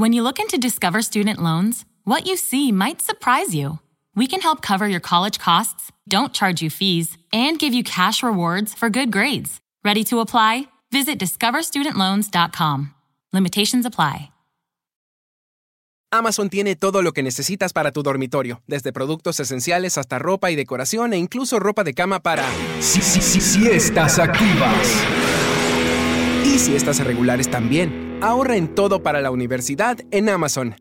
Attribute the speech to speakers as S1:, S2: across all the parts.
S1: When you look into Discover Student Loans, what you see might surprise you. We can help cover your college costs, don't charge you fees, and give you cash rewards for good grades. Ready to apply? Visit discoverstudentloans.com. Limitations apply.
S2: Amazon tiene todo lo que necesitas para tu dormitorio, desde productos esenciales hasta ropa y decoración e incluso ropa de cama para
S3: Sí, sí, sí, siestas activas.
S2: Y siestas regulares también. Ahorra en todo para la universidad en Amazon.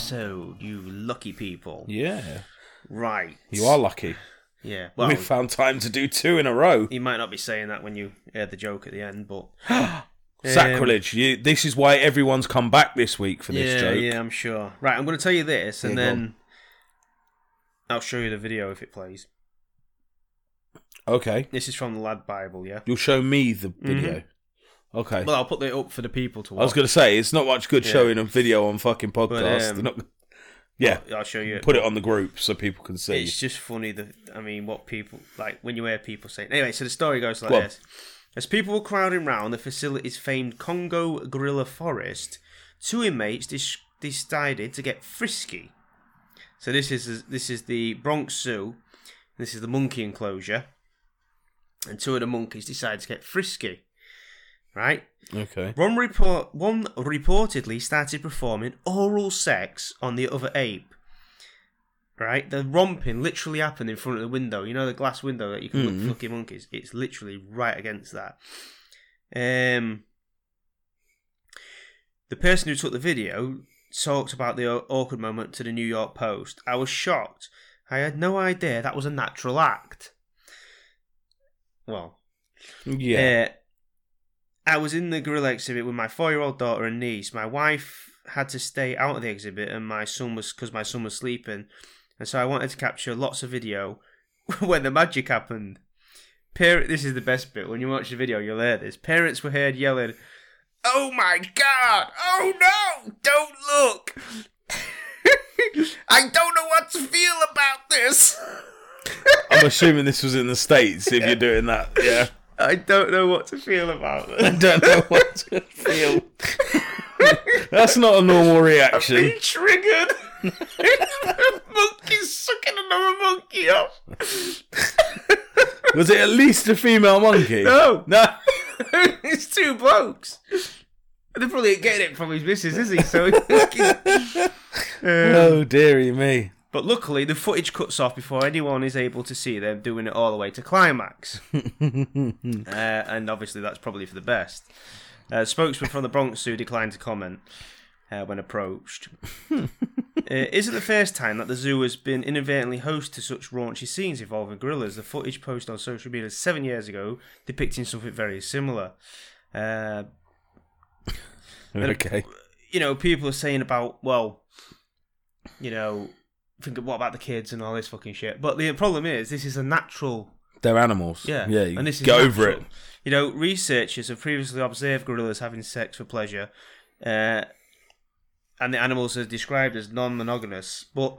S4: Episode, you lucky people.
S5: Yeah,
S4: Right.
S5: you are lucky.
S4: Yeah. Well,
S5: we found time to do two in a row.
S4: you might not be saying that when you hear the joke at the end, but
S5: Sacrilege! You, this is why everyone's come back this week for this
S4: yeah,
S5: joke.
S4: yeah, I'm sure. Right, I'm going to tell you this, and
S5: Yeah,
S4: then I'll show you the video if it plays.
S5: Okay,
S4: This is from the Lad Bible, yeah.
S5: you'll show me the mm-hmm. video. Okay.
S4: Well, I'll put it up for the people to watch.
S5: I was going to say it's not much good
S4: Yeah.
S5: showing a video on fucking podcast.
S4: um,
S5: not, yeah,
S4: I'll show you.
S5: put it on the group so people can see.
S4: It's just funny that I mean, what people like when you hear people say. Anyway, so the story goes like
S5: Go
S4: this: As people were crowding round the facility's famed Congo gorilla forest, two inmates dis- decided to get frisky. So this is this is the Bronx Zoo. This is the monkey enclosure, and two of the monkeys decided to get frisky. Right.
S5: okay.
S4: One report one reportedly started performing oral sex on the other ape. Right? The romping literally happened in front of the window. You know the glass window that you can look fucking monkeys? It's literally right against that. Um the person who took the video talked about the awkward moment to the New York Post. I was shocked. I had no idea that was a natural act. Well,
S5: Yeah.
S4: uh, I was in the gorilla exhibit with my four-year-old daughter and niece. My wife had to stay out of the exhibit, and my son was because my son was sleeping, and so I wanted to capture lots of video when the magic happened. Parent, this is the best bit. When you watch the video, you'll hear this. Parents were heard yelling, "Oh my god! Oh no! Don't look! I don't know what to feel about this."
S5: I'm assuming this was in the states. If you're doing that, yeah.
S4: I don't know what to feel about this.
S5: I don't know what to feel. That's not a normal reaction.
S4: Been triggered. A monkey's sucking another monkey off.
S5: Was it at least a female monkey?
S4: No.
S5: No.
S4: it's two blokes. They're probably getting it from his missus, is he? So, Um,
S5: Oh dearie me.
S4: But luckily the footage cuts off before anyone is able to see them doing it all the way to climax. uh, and obviously that's probably for the best. Uh, spokesman from the Bronx Zoo declined to comment uh, when approached. uh, is it the first time that the zoo has been inadvertently host to such raunchy scenes involving gorillas? The footage posted on social media seven years ago depicting something very similar. Uh,
S5: Okay.
S4: you know, people are saying about, well, you know, think of what about the kids and all this fucking shit. But the problem is, this is a natural
S5: They're animals.
S4: yeah,
S5: Yeah.
S4: And this is
S5: get over it.
S4: You know, researchers have previously observed gorillas having sex for pleasure, uh, and the animals are described as non-monogamous. But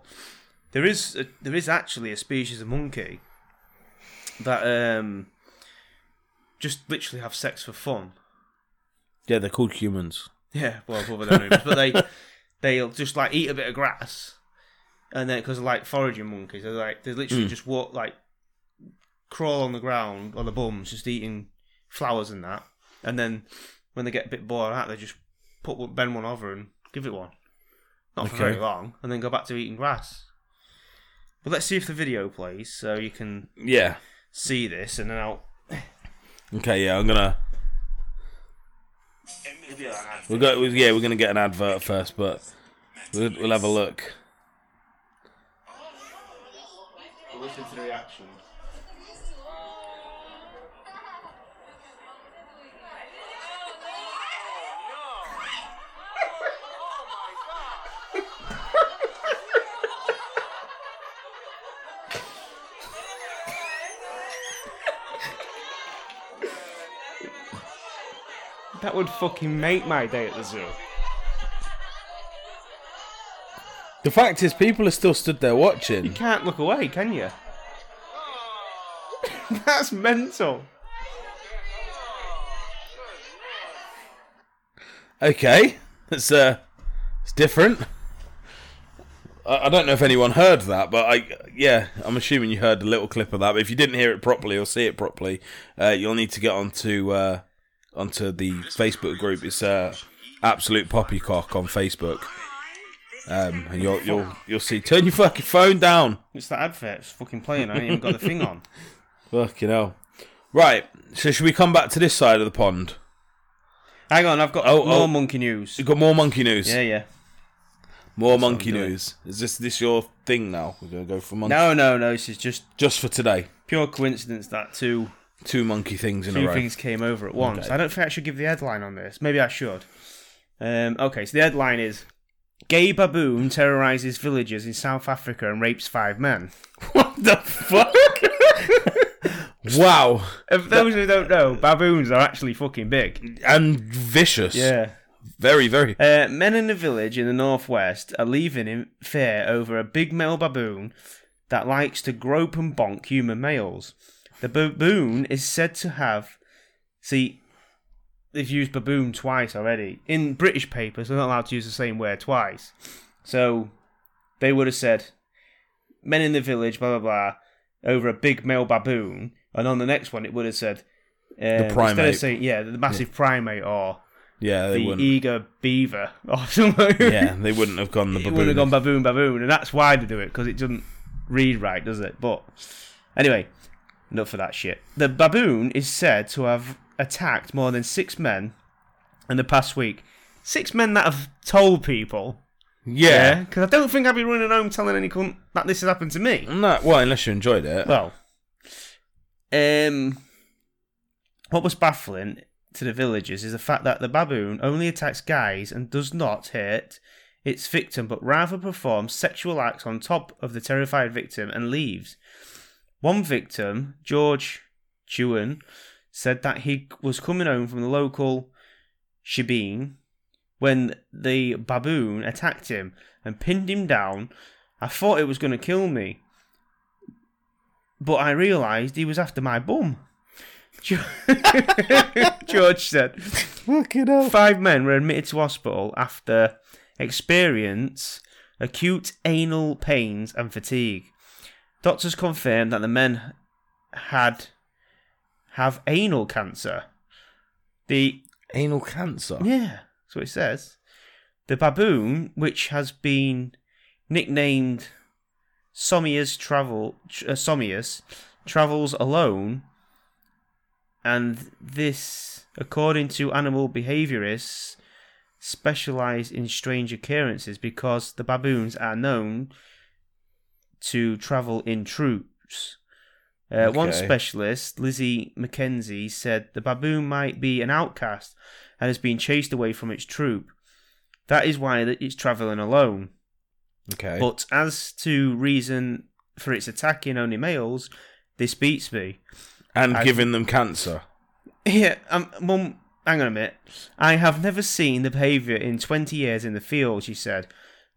S4: there is a, there is actually a species of monkey that um, just literally have sex for fun.
S5: Yeah, they're called humans.
S4: Yeah, well, other than humans, but they they'll just like eat a bit of grass, and then because like foraging monkeys, they're like they literally hmm. just walk like crawl on the ground on the bums, just eating flowers and that, and then when they get a bit bored out, they just put one, bend one over and give it one, not for very long, and then go back to eating grass. But let's see if the video plays, so you can
S5: Yeah.
S4: see this, and then I'll.
S5: Okay. Yeah, I'm gonna. We'll go. Yeah, we're gonna get an advert first, but we'll, we'll have a look.
S4: listen to the reaction. that would fucking make my day at the zoo.
S5: The fact is, people are still stood there watching.
S4: You can't look away, can you? That's mental.
S5: Okay, it's uh, it's different. I, I don't know if anyone heard that, but I yeah, I'm assuming you heard a little clip of that. But if you didn't hear it properly or see it properly, uh, you'll need to get onto uh, onto the Facebook group. It's uh, absolute poppycock on Facebook. Um, and you'll you'll you'll see. Turn your fucking phone down.
S4: It's that advert. It's fucking playing. I ain't even got the thing on.
S5: Fucking hell. Right. So should we come back to this side of the pond?
S4: Hang on, I've got
S5: Oh,
S4: more
S5: oh.
S4: monkey news.
S5: You've got more monkey news.
S4: Yeah, yeah.
S5: More monkey news. Is this this your thing now? We're gonna go for monkey.
S4: No, no, no. This is just
S5: Just for today.
S4: pure coincidence that two
S5: Two monkey things in a
S4: two
S5: row.
S4: things came over at once.
S5: Okay.
S4: I don't think I should give the headline on this. Maybe I should. Um, okay, so the headline is Gay baboon terrorizes villagers in South Africa and rapes five men.
S5: What the fuck? wow.
S4: If those who don't know, baboons are actually fucking big.
S5: And vicious. Yeah. Very, very.
S4: Uh, men in a village in the northwest are leaving in fear over a big male baboon that likes to grope and bonk human males. The baboon is said to have. See, they've used baboon twice already. In British papers, they're not allowed to use the same word twice. So, they would have said, men in the village, blah, blah, blah, over a big male baboon. And on the next one, it would have said, um, Instead
S5: primate.
S4: of saying, yeah, the massive primate or
S5: Yeah, they
S4: the
S5: wouldn't.
S4: eager beaver or something.
S5: yeah, they wouldn't have gone the
S4: it
S5: baboon.
S4: would have gone baboon, baboon, and that's why they do it because it doesn't read right, does it? But anyway, enough for that shit. The baboon is said to have attacked more than six men in the past week. Six men that have told people.
S5: yeah.
S4: because I don't think I'd be running home telling any cunt that this has happened to me.
S5: No, well, unless you enjoyed it.
S4: Well, um, what was baffling to the villagers is the fact that the baboon only attacks guys and does not hurt its victim, but rather performs sexual acts on top of the terrified victim and leaves. One victim, George Chewen, said that he was coming home from the local shebeen when the baboon attacked him and pinned him down. I thought it was going to kill me but I realised he was after my bum. George said. Five men were admitted to hospital after experience acute anal pains and fatigue. Doctors confirmed that the men had have anal cancer. The
S5: Anal cancer.
S4: yeah, that's what it says. The baboon, which has been nicknamed Somius travel uh, Somius, travels alone, and this, according to animal behaviorists, specialize in strange occurrences because the baboons are known to travel in troops. Uh, One specialist, Lizzie Mackenzie, said the baboon might be an outcast and has been chased away from its troop. That is why it's traveling alone.
S5: Okay.
S4: But as to reason for its attacking only males, this beats me.
S5: and
S4: I-
S5: giving them cancer.
S4: Yeah, um, mum, hang on a minute. I have never seen the behaviour in 20 years in the field, she said.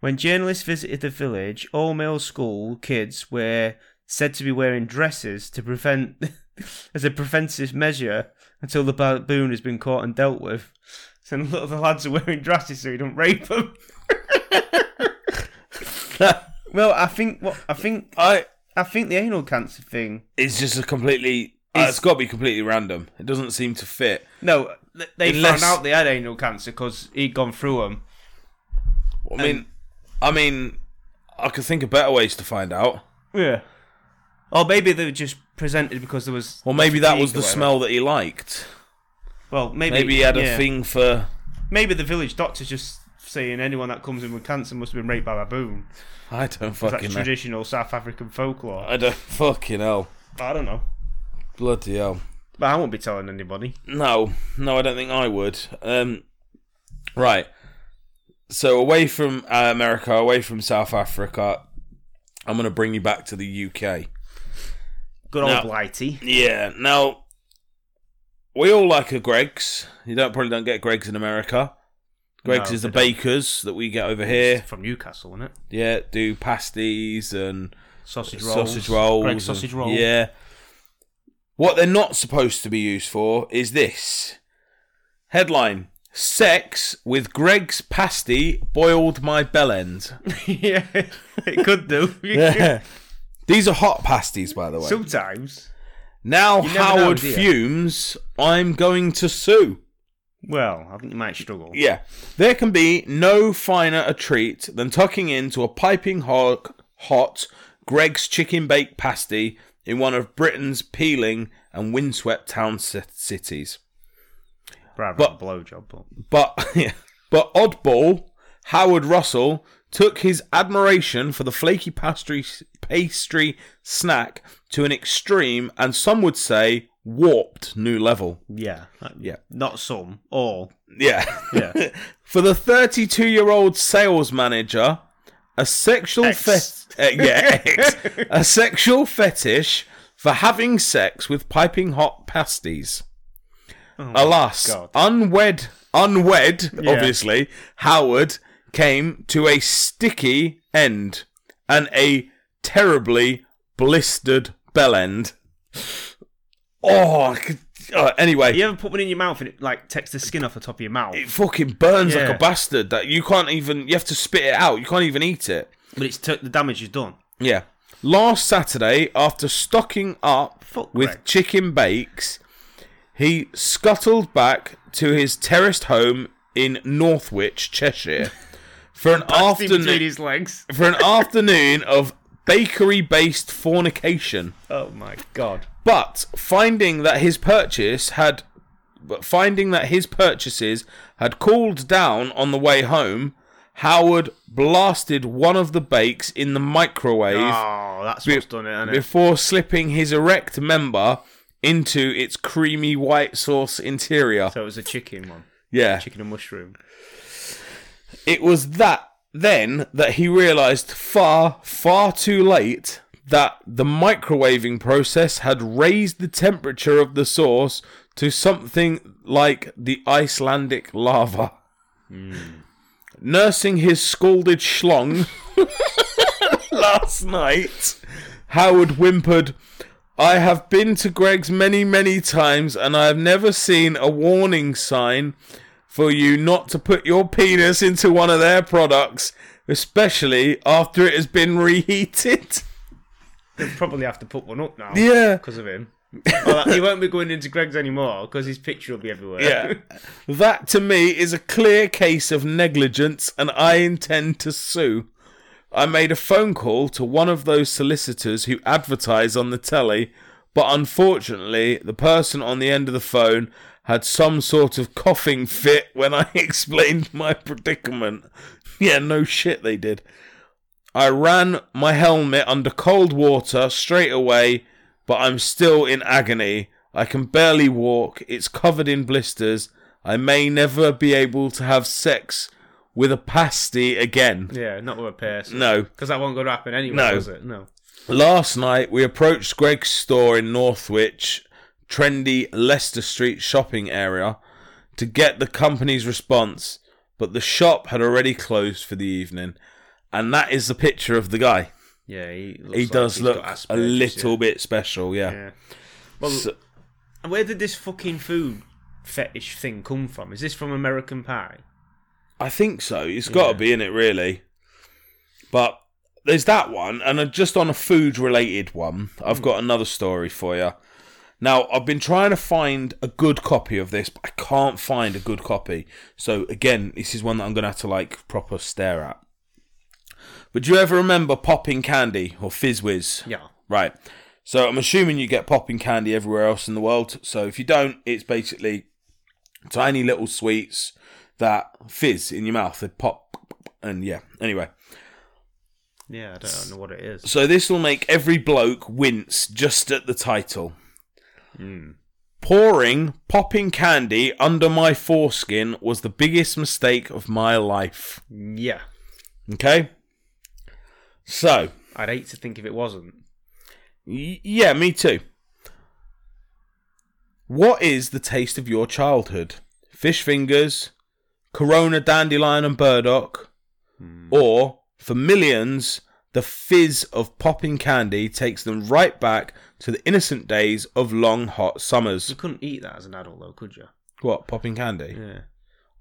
S4: When journalists visited the village, all male school kids were said to be wearing dresses to prevent, as a preventive measure, until the baboon has been caught and dealt with. So a lot of the lads are wearing dresses so you don't rape them. well, I think what I think
S5: I.
S4: I think the anal cancer thing.
S5: It's just a completely. uh,
S4: It's-
S5: got to be completely random. It doesn't seem to fit.
S4: No, they
S5: Unless-
S4: found out they had anal cancer because he'd gone through them.
S5: I mean, I mean, I could think of better ways to find out.
S4: Yeah. Or maybe they were just presented because there was.
S5: Or maybe that was the smell that he liked.
S4: Well, maybe
S5: Maybe he had a thing for.
S4: Maybe the village doctor's just saying anyone that comes in with cancer must have been raped by a baboon.
S5: I don't
S4: 'Cause That's
S5: fucking know.
S4: traditional South African folklore.
S5: I don't fucking hell.
S4: I don't know,
S5: Bloody hell.
S4: but I won't be telling anybody.
S5: No, no, I don't think I would. Um, right. So away from uh, America, away from South Africa, I'm going to bring you back to the UK.
S4: Good old
S5: Now-
S4: Blighty.
S5: Yeah. Now, we all like a Greggs. You don't probably don't get Greggs in America. Greggs
S4: No,
S5: is the
S4: they don't.
S5: bakers that we get over here.
S4: From Newcastle, isn't it?
S5: Yeah, do pasties and
S4: Sausage rolls.
S5: sausage rolls.
S4: Greggs
S5: and-
S4: sausage roll.
S5: Yeah. What they're not supposed to be used for is this. Headline Sex with Greggs pasty boiled my bell end.
S4: yeah, it could do.
S5: These are hot pasties, by the way.
S4: Sometimes.
S5: now,
S4: never know,
S5: Howard
S4: do you?
S5: fumes, I'm going to sue.
S4: Well, I think you might struggle.
S5: Yeah. There can be no finer a treat than tucking into a piping hot, hot Greggs chicken baked pasty in one of Britain's peeling and windswept town ci- cities.
S4: Rather
S5: But-
S4: than a blowjob, but
S5: But yeah, but oddball Howard Russell took his admiration for the flaky pastry pastry snack to an extreme and some would say warped new level.
S4: yeah,
S5: Yeah.
S4: not some, all.
S5: Yeah.
S4: Yeah.
S5: for the 32 year old sales manager, a sexual
S4: Ex.
S5: fet- uh, yeah, ex. a sexual fetish for having sex with piping hot pasties. Alas,
S4: God.
S5: unwed, unwed,
S4: Yeah.
S5: obviously, Howard came to a sticky end and a terribly blistered bell end. Oh, could- uh, anyway,
S4: You ever put one in your mouth and it like takes the skin off the top of your mouth?
S5: it fucking burns like a bastard. That you can't even. You have to spit it out. You can't even eat it.
S4: But it's the damage is done.
S5: Yeah. Last Saturday, after stocking up
S4: Fuck
S5: with
S4: Greg.
S5: chicken bakes, he scuttled back to his terraced home in Northwich, Cheshire, for an
S4: Passed in between
S5: afternoon
S4: his legs.
S5: for an afternoon of bakery-based fornication.
S4: Oh my god.
S5: But finding that his purchase had but finding that his purchases had cooled down on the way home, Howard blasted one of the bakes in the microwave
S4: Oh, that's what's done it, isn't it?
S5: before slipping his erect member into its creamy white sauce interior.
S4: So it was a chicken one.
S5: yeah.
S4: Chicken and mushroom.
S5: It was that then that he realized far, far too late that the microwaving process had raised the temperature of the sauce to something like the Icelandic lava. Hmm. Nursing his scalded schlong last night, Howard whimpered, I have been to Greggs many, many times, and I have never seen a warning sign for you not to put your penis into one of their products, especially after it has been reheated.
S4: They'll probably have to put one up now.
S5: Yeah.
S4: Because of him. well, he won't be going into Greggs anymore because his picture will be everywhere.
S5: Yeah. that to me is a clear case of negligence, and I intend to sue. I made a phone call to one of those solicitors who advertise on the telly, but unfortunately, the person on the end of the phone had some sort of coughing fit when I explained my predicament. Yeah, no shit, they did. I ran my helmet under cold water straight away, but I'm still in agony. I can barely walk. It's covered in blisters. I may never be able to have sex with a pasty again.
S4: Yeah, not with a person.
S5: No.
S4: Because that won't go to happen anyway,
S5: No.
S4: does it? No.
S5: Last night, we approached Greggs store in Northwich, trendy Leicester Street shopping area, to get the company's response, but the shop had already closed for the evening. And that is the picture of the guy.
S4: Yeah, he, looks
S5: He
S4: like
S5: does look a little
S4: yeah.
S5: bit special, yeah.
S4: Yeah. Well,
S5: So-
S4: where did this fucking food fetish thing come from? Is this from American Pie?
S5: I think so. It's got to be in it, really. But there's that one, and uh, just on a food related one, I've got another story for you. Now, I've been trying to find a good copy of this, but I can't find a good copy. So, again, this is one that I'm going to have to, like, proper stare at. But do you ever remember popping candy or fizz whiz?
S4: Yeah.
S5: Right. So I'm assuming you get popping candy everywhere else in the world. So if you don't, it's basically tiny little sweets that fizz in your mouth. They pop, and yeah. Anyway,
S4: Yeah, I don't know what it is.
S5: so this will make every bloke wince just at the title. Hmm. Pouring popping candy under my foreskin was the biggest mistake of my life.
S4: Yeah.
S5: Okay. So
S4: I'd hate to think if it wasn't.
S5: Y- yeah, me too. What is the taste of your childhood? Fish fingers, Corona, dandelion, and burdock, hmm. or for millions, the fizz of popping candy takes them right back to the innocent days of long hot summers.
S4: You couldn't eat that as an adult, though, could you?
S5: What popping candy?
S4: Yeah.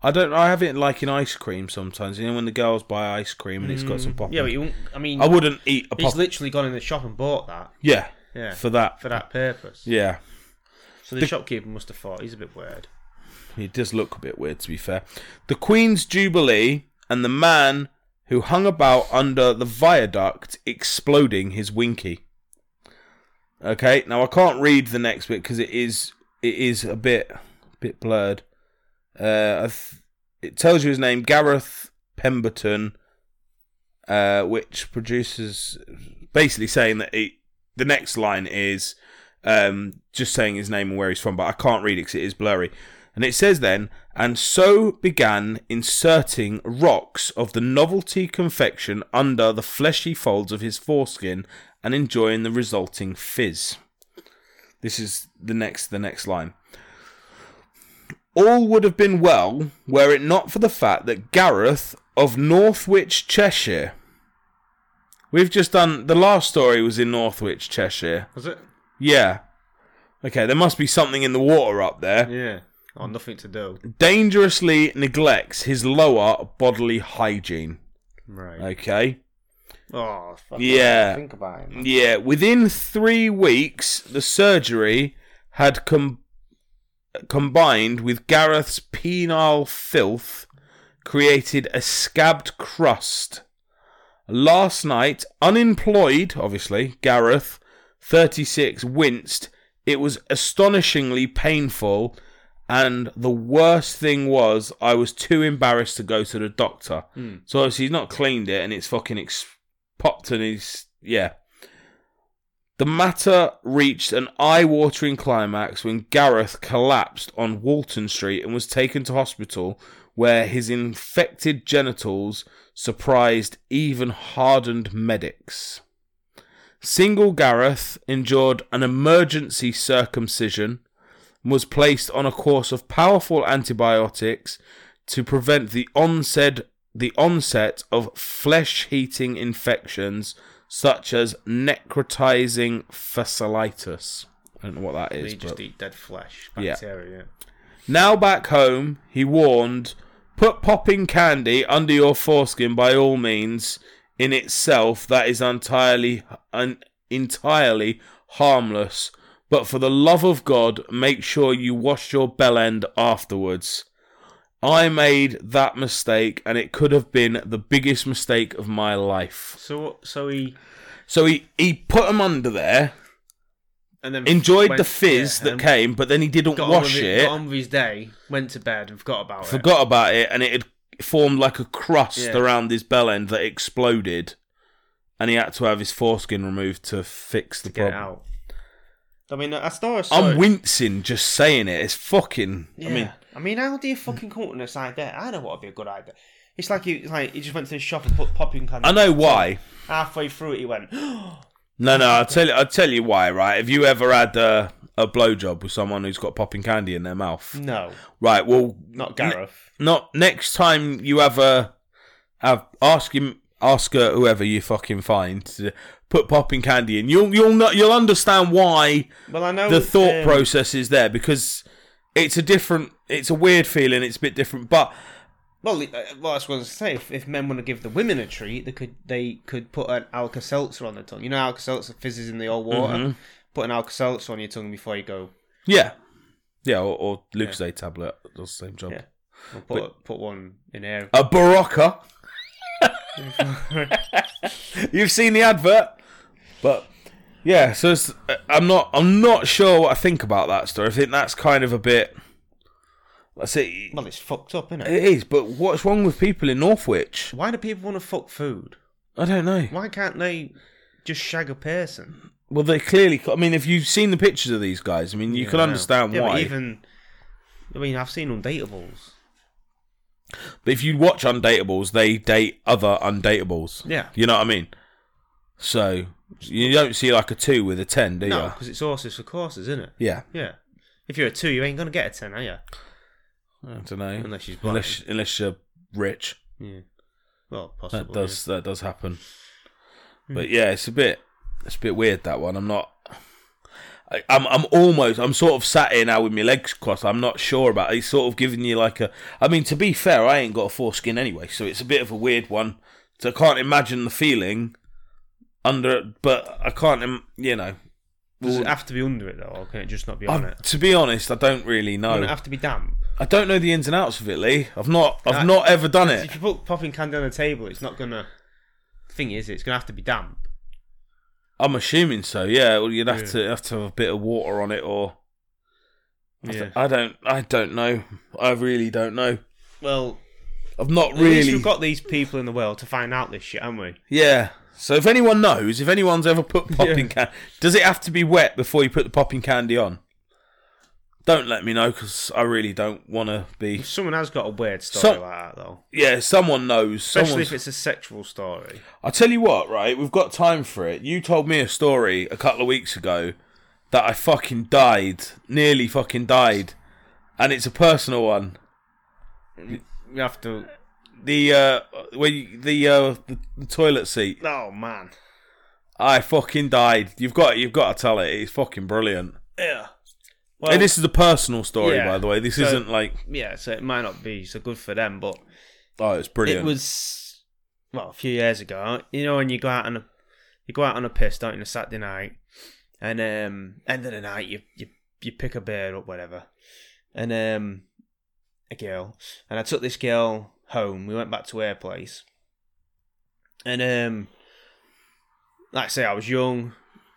S5: I don't. I have it like in ice cream sometimes. You know when the girls buy ice cream and it's got some mm. popping.
S4: Yeah, but you won't, I mean,
S5: I wouldn't eat a
S4: he's
S5: pop.
S4: literally gone in the shop and bought that.
S5: yeah,
S4: Yeah.
S5: for that.
S4: For that purpose.
S5: Yeah,
S4: So the, shopkeeper must have thought he's a bit weird.
S5: He does look a bit weird, to be fair. The Queen's Jubilee and the man who hung about under the viaduct exploding his winky. Okay, now I can't read the next bit because it is it is a bit a bit blurred. Uh, it tells you his name, Gareth Pemberton, uh, which produces basically saying that it, the next line is um, just saying his name and where he's from, but I can't read it because it is blurry. And it says then, and so began inserting rocks of the novelty confection under the fleshy folds of his foreskin and enjoying the resulting fizz. This is the next the next line. All would have been well were it not for the fact that Gareth of Northwich, Cheshire. We've just done the last story was in Northwich, Cheshire.
S4: Was it?
S5: Yeah. Okay, there must be something in the water up there.
S4: Yeah. Oh, nothing to do.
S5: Dangerously neglects his lower bodily hygiene.
S4: Right.
S5: Okay.
S4: oh, fuck
S5: Yeah.
S4: Think about it. man.
S5: Yeah, within three weeks, the surgery had com- combined with Gareth's penile filth, created a scabbed crust. Last night, unemployed, obviously, Gareth, 36, winced. It was astonishingly painful, and the worst thing was I was too embarrassed to go to the doctor. Hmm. So obviously he's not cleaned it, and it's fucking ex- popped, and he's yeah. The matter reached an eye-watering climax when Gareth collapsed on Walton Street and was taken to hospital, where his infected genitals surprised even hardened medics. Single Gareth endured an emergency circumcision was placed on a course of powerful antibiotics to prevent the onset the onset of flesh-heating infections such as necrotizing fasciitis. I don't know what that is.
S4: They just
S5: but-
S4: eat dead flesh.
S5: Yeah.
S4: Bacteria.
S5: now back home, he warned, put popping candy under your foreskin by all means. In itself, that is entirely, un, entirely harmless. But for the love of God, make sure you wash your bell end afterwards. I made that mistake, and it could have been the biggest mistake of my life.
S4: So, so he
S5: So he, he put them under there,
S4: and then
S5: enjoyed
S4: went-
S5: the fizz
S4: yeah,
S5: that came, but then he didn't wash
S4: with
S5: it.
S4: Got on with his day. Went to bed and forgot about it.
S5: forgot about it, and it had formed like a crust
S4: Yeah.
S5: around his bell end that exploded, and he had to have his foreskin removed to fix the
S4: to get it
S5: problem.
S4: I mean, I a
S5: I'm wincing just saying it. It's fucking.
S4: Yeah.
S5: I mean,
S4: I mean, how do you fucking come up with this idea? I know what would be a good idea. It's like you, like he just went to the shop and put popping candy.
S5: I know why.
S4: Halfway through it, he went,
S5: No, no. I'll tell you. I'll tell you why. Right? Have you ever had a, a blowjob with someone who's got popping candy in their mouth?
S4: "No,
S5: Right. Well,
S4: not Gareth."
S5: not next time you have a have ask him ask her whoever you fucking find to put popping candy in. You'll you'll not you'll understand why
S4: Well, I know
S5: the thought
S4: um,
S5: process is there because it's a different it's a weird feeling. It's a bit different, but
S4: Well, uh, well, I was going to say, if, if men want to give the women a treat, they could they could put an Alka Seltzer on their tongue. You know, Alka Seltzer fizzes in the old water.
S5: Mm-hmm.
S4: Put an Alka Seltzer on your tongue before you go.
S5: yeah, yeah, or, or Lucozade tablet does the same job.
S4: Yeah. Or put put one in here.
S5: A Berocca. You've seen the advert, but yeah. So it's, uh, I'm not. I'm not sure what I think about that story. I think that's kind of a bit. That's it.
S4: Well, it's fucked up, isn't it?
S5: It is, but what's wrong with people in Northwich?
S4: Why do people want to fuck food?
S5: I don't know.
S4: Why can't they just shag a person?
S5: Well, they clearly. I mean, if you've seen the pictures of these guys, I mean, you can understand
S4: yeah,
S5: why.
S4: Even, I mean, I've seen undateables.
S5: But if you watch Undateables, they date other Undateables.
S4: Yeah.
S5: You know what I mean? So you don't see like a two with a ten, do
S4: No,
S5: you?
S4: because it's horses for courses, isn't it?
S5: Yeah.
S4: Yeah. If you're a two, you ain't gonna get a ten, are you?
S5: I don't know.
S4: Unless she's blind.
S5: unless unless you're rich.
S4: Yeah. Well, possibly.
S5: That does that does happen. Hmm. But yeah, it's a bit it's a bit weird that one. I'm not. I, I'm I'm almost I'm sort of sat here now with my legs crossed. I'm not sure about. it. He's sort of giving you like a. I mean, to be fair, I ain't got a foreskin anyway, so it's a bit of a weird one. So I can't imagine the feeling under. It, but I can't. You know.
S4: Does it have to be under it though, or can it just not be on
S5: I,
S4: it?
S5: to be honest, I don't really
S4: Doesn't
S5: know.
S4: it have to be damp?
S5: I don't know the ins and outs of it, Lee. I've not. I've not ever done it.
S4: If you put popping candy on the table, it's not gonna. Thing is, it's gonna have to be damp.
S5: I'm assuming so. Yeah. Well, you'd have
S4: Yeah.
S5: to have to have a bit of water on it, or I
S4: Yeah.
S5: th- I don't. I don't know. I really don't know.
S4: Well,
S5: I've not
S4: at least
S5: really.
S4: we've got these people in the world to find out this shit, haven't we?
S5: Yeah. So if anyone knows, if anyone's ever put popping
S4: Yeah.
S5: can, does it have to be wet before you put the popping candy on? Don't let me know because I really don't want to be.
S4: Someone has got a weird story
S5: So-
S4: like that, though,
S5: Yeah, someone knows.
S4: especially
S5: Someone's-
S4: if it's a sexual story.
S5: I'll tell you what, right? We've got time for it. You told me a story a couple of weeks ago that I fucking died, nearly fucking died, and it's a personal one.
S4: You have to.
S5: The uh, when you, the uh, the, the toilet seat.
S4: Oh man.
S5: I fucking died. You've got you've got to tell it. It's fucking brilliant.
S4: Yeah.
S5: and this is a personal story,
S4: yeah.
S5: by the way. This
S4: So-
S5: isn't like
S4: yeah, so it might not be so good for them, but
S5: oh, it's brilliant.
S4: it was well a few years ago. You know when you go out on a you go out on a piss, don't you, on a Saturday night, and um, end of the night you you you pick a beer up, whatever, and um, a girl, and I took this girl home. We went back to her place, and um, like I say, I was young,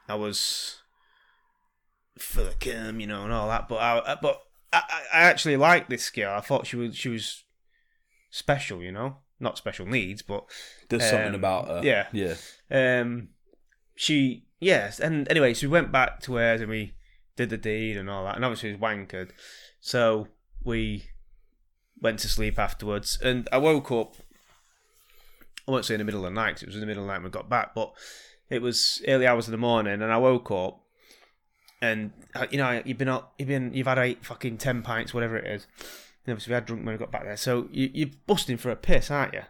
S4: I was full of cum, you know, and all that, but I but I, I actually liked this girl. I thought she was she was special, you know, not special needs, but
S5: There's something
S4: um,
S5: about her.
S4: yeah.
S5: yeah.
S4: um, she yes, and anyway, so we went back to hers and we did the deed and all that, and obviously it was wankered. So we went to sleep afterwards, and I woke up. I won't say in the middle of the night 'cause it was in the middle of the night when we got back, but it was early hours of the morning, and I woke up, and uh, you know you've been up, you've been, you've had eight fucking ten pints, whatever it is. And obviously we had drunk when we got back there, so you, you're busting for a piss, aren't you?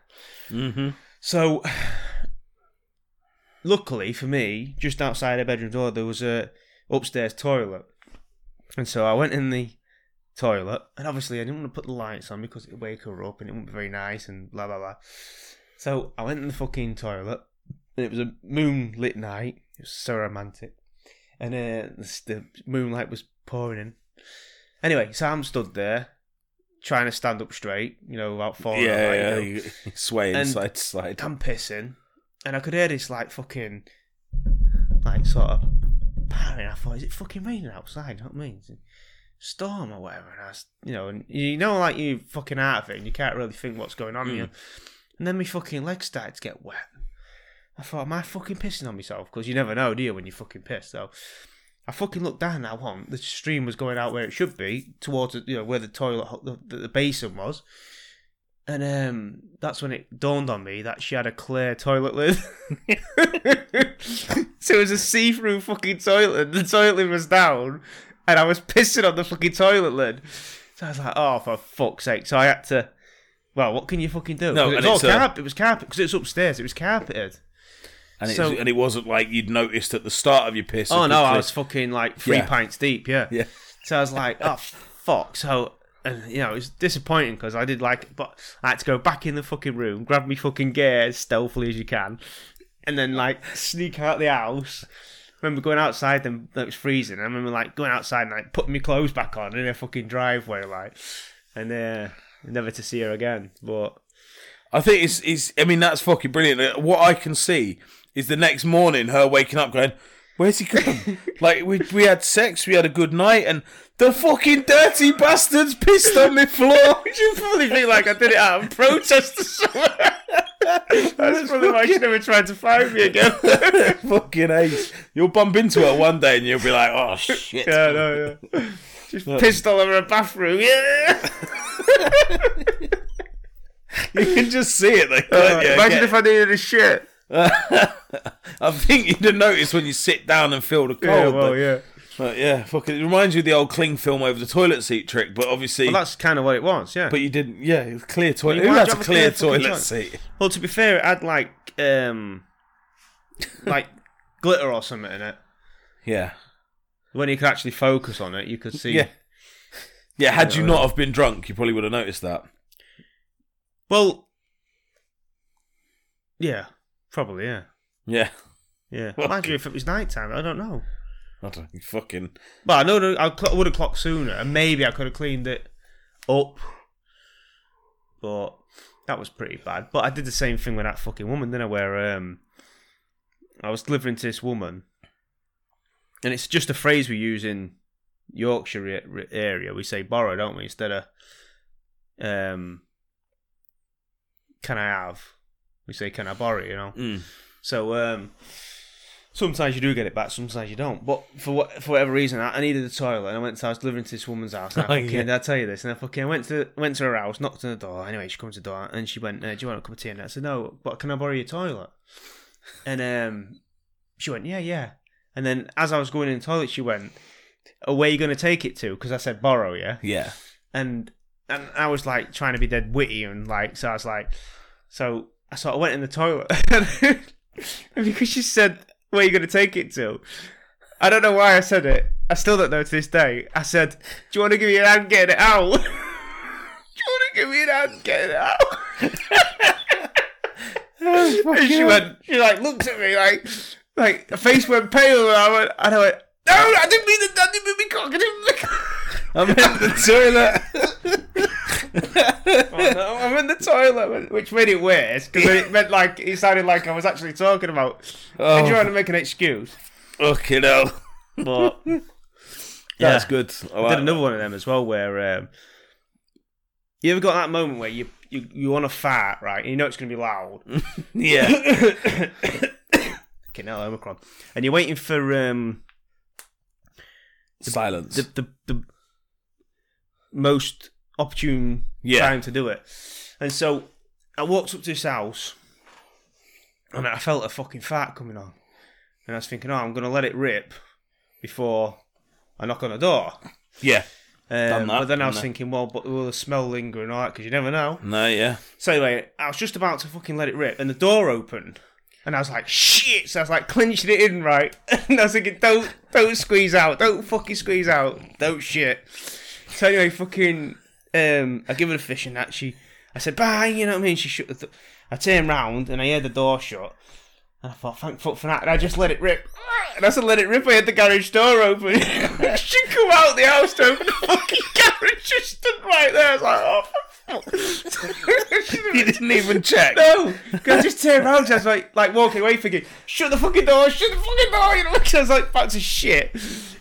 S5: Mm-hmm.
S4: So, luckily for me, just outside her bedroom door, there was a upstairs toilet, and so I went in the toilet, and obviously I didn't want to put the lights on because it'd wake her up and it wouldn't be very nice and blah blah blah. So I went in the fucking toilet, and it was a moonlit night. It was so romantic, and uh, the, the moonlight was pouring in. Anyway, so I'm stood there, trying to stand up straight, you know, without falling.
S5: Yeah,
S4: you
S5: yeah.
S4: know.
S5: You swaying
S4: And-
S5: side to side.
S4: I'm pissing, and I could hear this like fucking, like sort of pattering. I thought, is it fucking raining outside? You know what I mean? Storm or whatever. And I was, you know, and you know, like you fucking out of it, and you can't really think what's going on.
S5: Mm.
S4: You? And then my fucking legs started to get wet. I thought, am I fucking pissing on myself? Because you never know, do you, when you fucking piss? So I fucking looked down. Now, one, the stream was going out where it should be, towards you know where the toilet, the, the, the basin was. And um, that's when it dawned on me that she had a clear toilet lid. so it was a see-through fucking toilet. The toilet lid was down, and I was pissing on the fucking toilet lid. So I was like, "Oh, for fuck's sake!" So I had to. Well, what can you fucking do?
S5: No,
S4: it was all
S5: a- uh,
S4: carpet. It was carpet because it's upstairs. It was carpeted.
S5: And,
S4: So-
S5: it, and it wasn't like you'd noticed at the start of your piss.
S4: Oh no, I was fucking like three
S5: Yeah.
S4: pints deep. Yeah.
S5: Yeah.
S4: So I was like, oh fuck. So and you know it was disappointing because I did like, but I had to go back in the fucking room, grab me fucking gear as stealthily as you can, and then like sneak out the house. Remember going outside and it was freezing. I remember like going outside and like putting my clothes back on in a fucking driveway, like, and uh, never to see her again. But
S5: I think it's, it's. I mean, that's fucking brilliant. Uh, What I can see is the next morning, her waking up going, "Where's he gone? like we we had sex, we had a good night, and the fucking dirty bastards pissed on the floor."
S4: You probably think like I did it out of protest or something. That's probably why she never tried to find me again.
S5: fucking ace. You'll bump into her one day, and you'll be like, "Oh shit."
S4: yeah, no, yeah. Just pissed all over a bathroom. Yeah.
S5: You can just see it. Like,
S4: Uh, imagine if I needed a shit.
S5: I think you'd have noticed when you sit down and feel the cold.
S4: Yeah, well,
S5: but-
S4: yeah.
S5: But yeah, fucking, it reminds you of the old cling film over the toilet seat trick, but obviously,
S4: Well, that's kind of what it was, yeah.
S5: but you didn't. Yeah, it was clear toilet.
S4: Well,
S5: Who
S4: you
S5: a clear toilet? seat?
S4: well, to be fair, it had like um, like glitter or something in it.
S5: Yeah,
S4: When you could actually focus on it, you could see.
S5: yeah, yeah. Had you not have been drunk, you probably would have noticed that.
S4: Well, yeah, probably, yeah,
S5: Yeah,
S4: yeah. Imagine if it was night time. I don't know.
S5: I don't fucking.
S4: Well, I know I would have clocked sooner, and maybe I could have cleaned it up, but that was pretty bad. But I did the same thing with that fucking woman, didn't I? Where um, I was delivering to this woman, and it's just a phrase we use in Yorkshire area. We say borrow, don't we, instead of um, can I have? We say can I borrow? You know.
S5: Mm.
S4: So um, sometimes you do get it back, sometimes you don't. But for what, for whatever reason, I, I needed a toilet, and I went. To, I was delivering to this woman's house. And I
S5: Oh,
S4: fucking,
S5: yeah.
S4: did I tell you this? And I fucking went to went to her house, knocked on the door. Anyway, she comes to the door, and she went, uh, "Do you want a cup of tea?" And I said, "No, but can I borrow your toilet?" And um, she went, "Yeah, yeah." And then as I was going in the toilet, she went, oh, "Where are you going to take it to?" Because I said borrow, yeah
S5: Yeah,
S4: and and I was like trying to be dead witty and like so I was like so I sort of went in the toilet. Because she said where are you gonna take it to? I don't know why I said it. I still don't know to this day. I said do you want to give me a hand getting it out? Do you want to give me a hand getting it out? Oh, and she went she like looked at me like like her face went pale and I went and I went no I didn't mean the I didn't mean me cock I didn't mean me
S5: I'm in the toilet.
S4: Oh no, I'm in the toilet, which made it worse because it meant like it sounded like I was actually talking about.
S5: Oh.
S4: I'm trying to make an excuse,
S5: Fucking hell.
S4: but
S5: That's good. I
S4: I
S5: like
S4: did another one of them as well where um, you ever got that moment where you you you want to fart right, and you know it's going to be loud.
S5: Yeah.
S4: Okay, now Omicron, and you're waiting for um
S5: Silence.
S4: the the, the most opportune
S5: Yeah.
S4: time to do it. And so I walked up to this house and I felt a fucking fart coming on. And I was thinking, oh, I'm going to let it rip before I knock on the door.
S5: yeah.
S4: Um,
S5: that,
S4: but then I was thinking, well, but will the smell linger and all that? Because you never know.
S5: No, yeah.
S4: So anyway, I was just about to fucking let it rip, and the door opened, and I was like, "Shit!" So I was like clenching it in, right? And I was thinking, "Don't, don't squeeze out, don't fucking squeeze out, don't shit." So anyway, fucking, um, I give her a fish, and that she, I said, "Bye," you know what I mean? She shut the. Th- I turned round and I heard the door shut, and I thought, "Thank fuck for that," and I just let it rip. And as I let it rip, I had the garage door open. she come out the house to open the fucking garage, just stood right there. I was like, "Oh." fuck."
S5: You didn't even check.
S4: No, I just turned around. I was like, like walking away, thinking, "Shut the fucking door! Shut the fucking door!" You know, I was like, "Back to shit."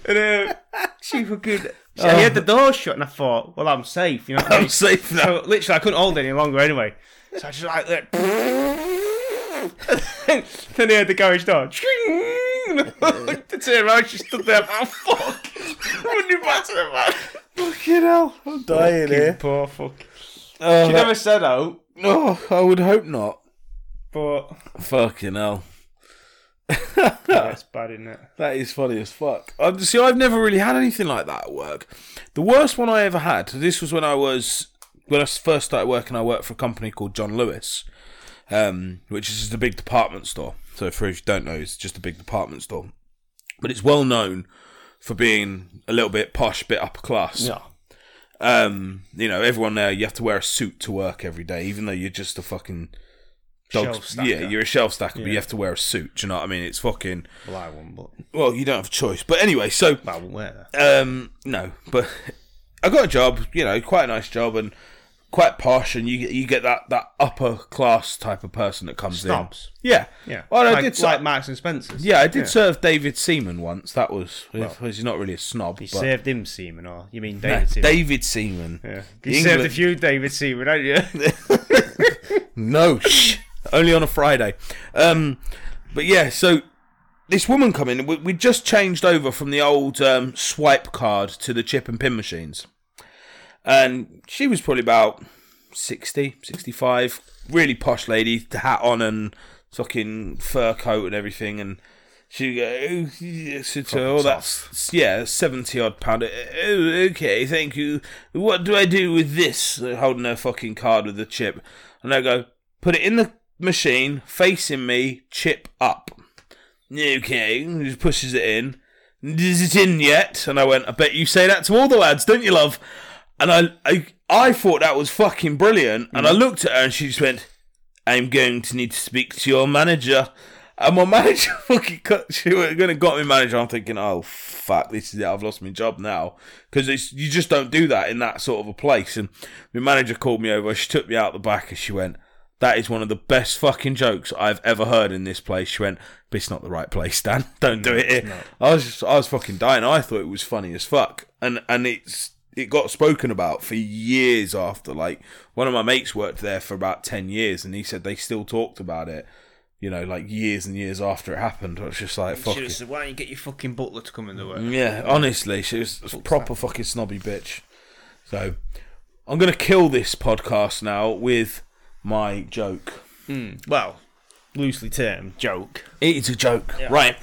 S4: And uh, she fucking, she, I oh. had the door shut, and I thought, "Well, I'm safe." You know?
S5: I'm safe now.
S4: So literally, I couldn't hold it any longer anyway. So I just like, like then he had the garage door. to turn around, she stood there. Oh fuck! Running back to the van.
S5: Fucking hell. I'm dying
S4: Fucking
S5: here.
S4: Poor fuck.
S5: Oh,
S4: She
S5: that-
S4: never said out,
S5: oh, I would hope not.
S4: but
S5: Fucking hell.
S4: That's bad, isn't it?
S5: That is funny as fuck. Um, see, I've never really had anything like that at work. The worst one I ever had, this was when I was, when I first started working, I worked for a company called John Lewis, um, which is just a big department store. So for if you don't know, it's just a big department store. But it's well known for being a little bit posh, bit upper class.
S4: Yeah.
S5: Um, you know, everyone there, you have to wear a suit to work every day, even though you're just a fucking dog.
S4: Shelf.
S5: Yeah, you're a shelf stacker, but you have to wear a suit. Do you know what I mean? It's fucking.
S4: Well, I won't, but
S5: Well, you don't have a choice. But anyway, so
S4: I won't wear that.
S5: um, no, but I got a job. You know, quite a nice job and quite posh, and you get you get that that upper class type of person that comes
S4: Snobs.
S5: in. Yeah,
S4: Yeah.
S5: Well, I
S4: like,
S5: did.
S4: like Marks and Spencer's.
S5: yeah, I did serve David Seaman once. That was. he's not really a snob.
S4: You
S5: but
S4: served him Seaman, or you mean David Seaman?
S5: David Seaman.
S4: Yeah. You served a few David Seaman, haven't you?
S5: No, shh. Only on a Friday. Um, but yeah, so this woman come in. We, we just changed over from the old um, swipe card to the chip and pin machines. And she was probably about 60, 65. Really posh lady, the hat on and fucking fur coat and everything. And She go, oh, so, oh that's yeah, seventy odd pound. Oh, okay, thank you. What do I do with this? Holding her fucking card with the chip, and I go, put it in the machine, facing me, chip up. Okay, just pushes it in. Is it in yet? And I went, I bet you say that to all the lads, don't you, love? And I, I, I thought that was fucking brilliant. And I mm. looked at her, and she just went, "I'm going to need to speak to your manager." And my manager fucking cut. She going to got me manager. I'm thinking, oh fuck, this is it. I've lost my job now because you just don't do that in that sort of a place. And my manager called me over. She took me out the back and she went, "That is one of the best fucking jokes I've ever heard in this place." She went, "But it's not the right place, Dan. Don't do it here." I was just, I was fucking dying. I thought it was funny as fuck, and and it's it got spoken about for years after. Like one of my mates worked there for about ten years, and he said they still talked about it. You know, like years and years after it happened. I was just like, fuck
S4: Should have
S5: it.
S4: said, why don't you get your fucking butler to come in the work?
S5: Yeah, honestly, she was a proper fucking snobby bitch. So, I'm gonna kill this podcast now with my joke.
S4: Well, loosely termed joke.
S5: It is a joke, right?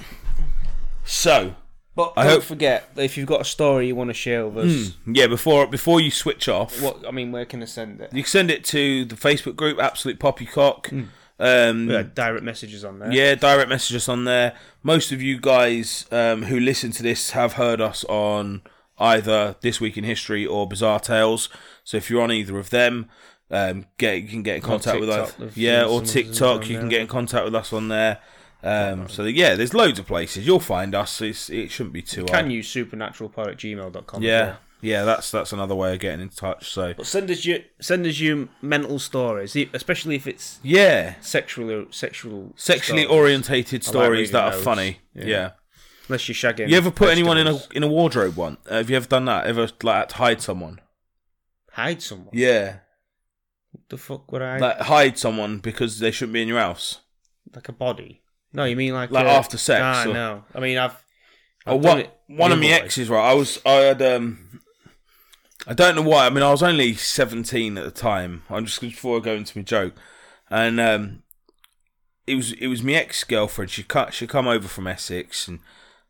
S5: So,
S4: But
S5: I
S4: don't
S5: hope-
S4: forget if you've got a story you want to share with us,
S5: yeah, before before you switch off,
S4: what I mean, where can I send it?
S5: you can send it to the Facebook group, Absolute Poppycock. Um,
S4: Yeah, direct messages on there.
S5: Yeah, direct messages on there. Most of you guys um, who listen to this have heard us on either This Week in History or Bizarre Tales. So if you're on either of them, um, get you can get in contact with us. Yeah, or TikTok, you can get in contact with us on there. Um, so yeah, there's loads of places you'll find us. It's, it shouldn't be too
S4: Can
S5: hard.
S4: use supernaturalpod at gmail.com.
S5: Yeah, yeah, that's that's another way of getting in touch. So
S4: But send us your send us your mental stories, especially if it's
S5: yeah,
S4: sexually sexual
S5: sexually
S4: stories.
S5: orientated
S4: like
S5: stories
S4: reading
S5: that are
S4: those.
S5: funny.
S4: Yeah.
S5: yeah.
S4: Unless you're shagging.
S5: You ever put anyone in a in a wardrobe one? Have you ever done that? Ever like hide someone?
S4: hide someone?
S5: Yeah,
S4: the fuck would I
S5: like hide someone because they shouldn't be in your house.
S4: like a body? No, you mean like
S5: Like
S4: uh,
S5: after sex, or-
S4: no. I mean, I've. I've done
S5: one one of my exes, right? I was I had um, I don't know why. I mean, I was only seventeen at the time. I'm just before I go into my joke, and um, it was it was my ex girlfriend. She cut she come over from Essex and.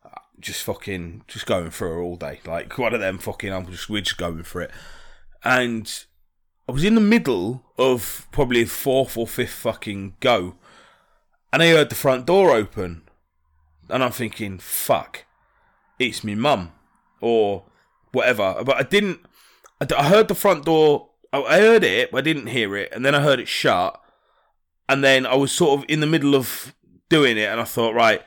S5: uh, Just fucking, just going through her all day. Like one of them fucking, I'm just, we're just going for it. And I was in the middle of probably fourth or fifth fucking go, and I heard the front door open, and I'm thinking, "Fuck, it's me mum," or whatever. But I didn't. I heard the front door. I, I heard it, but I didn't hear it, and then I heard it shut, and then I was sort of in the middle of doing it, and I thought, right,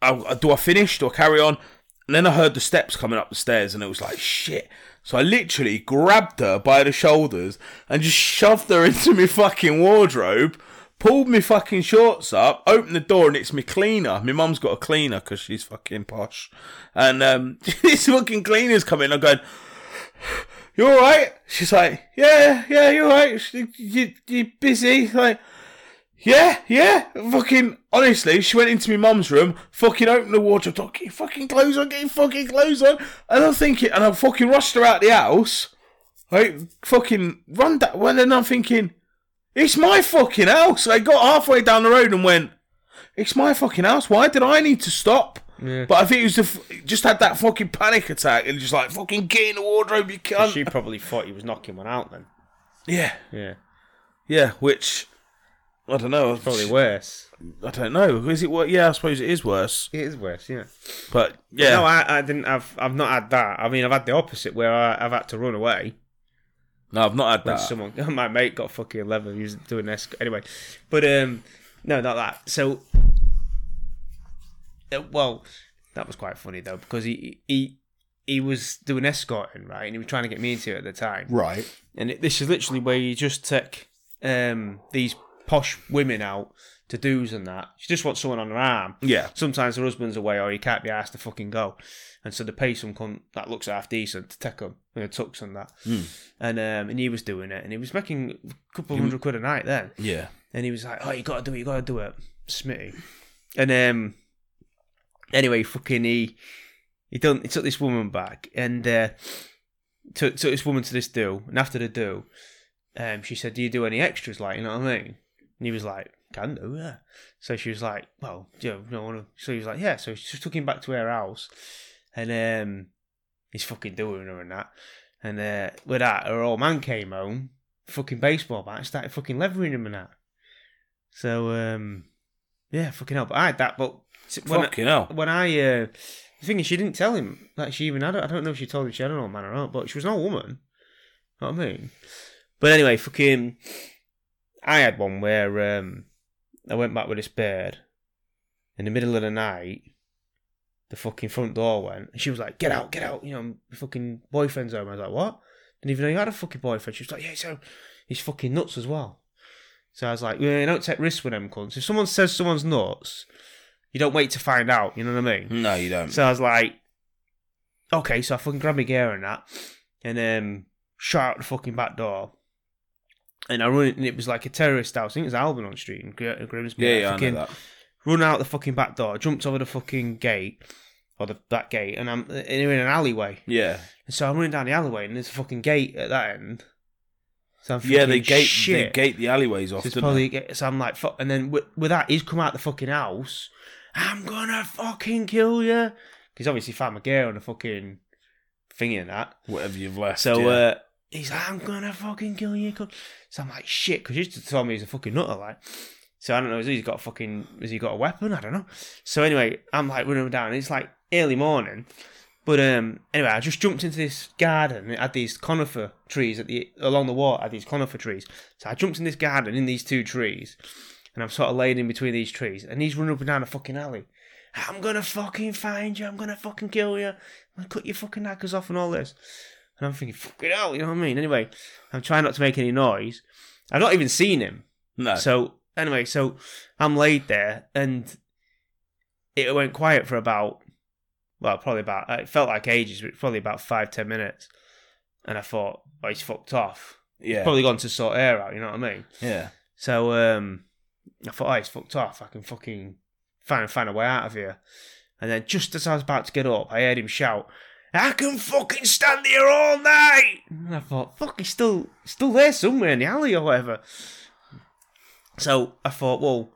S5: I, do I finish? Do I carry on? And then I heard the steps coming up the stairs, and it was like shit. So I literally grabbed her by the shoulders and just shoved her into my fucking wardrobe, pulled my fucking shorts up, opened the door, and it's my cleaner. My mum's got a cleaner because she's fucking posh. And um, this fucking cleaner's coming. I'm going, You alright? She's like, Yeah, yeah, you're right. You, you busy? Like, yeah, yeah. Fucking honestly, she went into my mum's room, fucking opened the wardrobe, thought, get your fucking clothes on, get your fucking clothes on. And I'm thinking, and I fucking rushed her out the house. Like, fucking run that one, and I'm thinking, it's my fucking house. I got halfway down the road and went, it's my fucking house. Why did I need to stop? But I think it was the f- just had that fucking panic attack and just like fucking get in the wardrobe, you can't.
S4: She probably thought he was knocking one out then.
S5: Yeah,
S4: Yeah.
S5: yeah. Which I don't know.
S4: It's probably worse.
S5: I don't know. Is it what? Yeah, I suppose it is worse.
S4: It is worse, yeah.
S5: But yeah,
S4: No, I, I didn't have. I've not had that. I mean, I've had the opposite where I, I've had to run away
S5: no, I've not had
S4: when
S5: that.
S4: someone. My mate got fucking eleven. He was doing this anyway, but um, no, not that. So, uh, well, that was quite funny though because he he he was doing escorting right, and he was trying to get me into it at the time.
S5: Right.
S4: And it, this is literally where you just take um these posh women out to do's and that. She just wants someone on her arm.
S5: Yeah.
S4: Sometimes her husband's away or he can't be asked to fucking go. And so they pay some cunt that looks half decent to take them in a tux and that. And um, and he was doing it and he was making a couple of hundred quid a night then.
S5: Yeah.
S4: And he was like, "Oh, you gotta do it, you gotta do it, Smitty." And um, anyway, fucking he he done he took this woman back and uh, took took this woman to this do. And after the do, um, she said, "Do you do any extras, like you know what I mean?" And he was like, can do, yeah. So she was like, well, you know, no one. So he was like, yeah. So she took him back to her house, and um, he's fucking doing her and that. And uh, with that, her old man came home, fucking baseball bat, started fucking levering him and that. So um, yeah, fucking hell. But I had that, but when I,
S5: Fucking hell.
S4: when I uh, the thing is, she didn't tell him that she even had. it. I don't know if she told him she had an old man or not, but she was an old woman. Know what I mean? But anyway, fucking, I had one where um, I went back with this bird in the middle of the night. The fucking front door went, and she was like, "Get out, get out!" You know, fucking boyfriend's home. I was like, "What?" Didn't even know you had a fucking boyfriend. She was like, "Yeah, so he's fucking nuts as well." So I was like, "Yeah, you don't take risks with them cunts. If someone says someone's nuts, you don't wait to find out. You know what I mean?"
S5: No, you don't.
S4: So I was like, okay, so I fucking grabbed my gear and that, and um, shot out the fucking back door. And I run it, and it was like a terrorist house. I think it was Albion Street in Gr- Grimsby.
S5: yeah, yeah, I know that.
S4: Run out the fucking back door, jumped over the fucking gate, or the that gate, and I'm and in an alleyway.
S5: Yeah,
S4: And so I'm running down the alleyway, and there's a fucking gate at that end. So I'm
S5: yeah. They
S4: thinking,
S5: gate
S4: shit.
S5: they gate the alleyways off.
S4: So, probably,
S5: they?
S4: so I'm like, fuck. And then with, with that, he's come out the fucking house. I'm gonna fucking kill you. Because obviously found my gear on the fucking thingy and that.
S5: Whatever you've left.
S4: So
S5: yeah.
S4: uh, he's like, I'm gonna fucking kill you. cunt." So I'm like, shit. Because he used to tell me he's a fucking nutter, like. So I don't know. Has he got a fucking? Has he got a weapon? I don't know. So anyway, I'm like running down. It's like early morning. But um, anyway, I just jumped into this garden. It had these conifer trees at the along the wall. Had these conifer trees. So I jumped in this garden in these two trees, and I'm sort of laying in between these trees. And he's running up and down a fucking alley. I'm gonna fucking find you. I'm gonna fucking kill you. I'm gonna cut your fucking knackers off and all this. And I'm thinking, fucking hell, you know what I mean? Anyway, I'm trying not to make any noise. I've not even seen him.
S5: no.
S4: So anyway, so I'm laid there, and it went quiet for about, well, probably about. It felt like ages, but probably about five ten minutes. And I thought, oh, he's fucked off.
S5: yeah,
S4: Probably gone to sort air out. You know what I mean?
S5: yeah.
S4: So um, I thought, oh, he's fucked off. I can fucking find find a way out of here. And then just as I was about to get up, I heard him shout, "I can fucking stand here all night." And I thought, fuck, he's still still there somewhere in the alley or whatever. So I thought, well,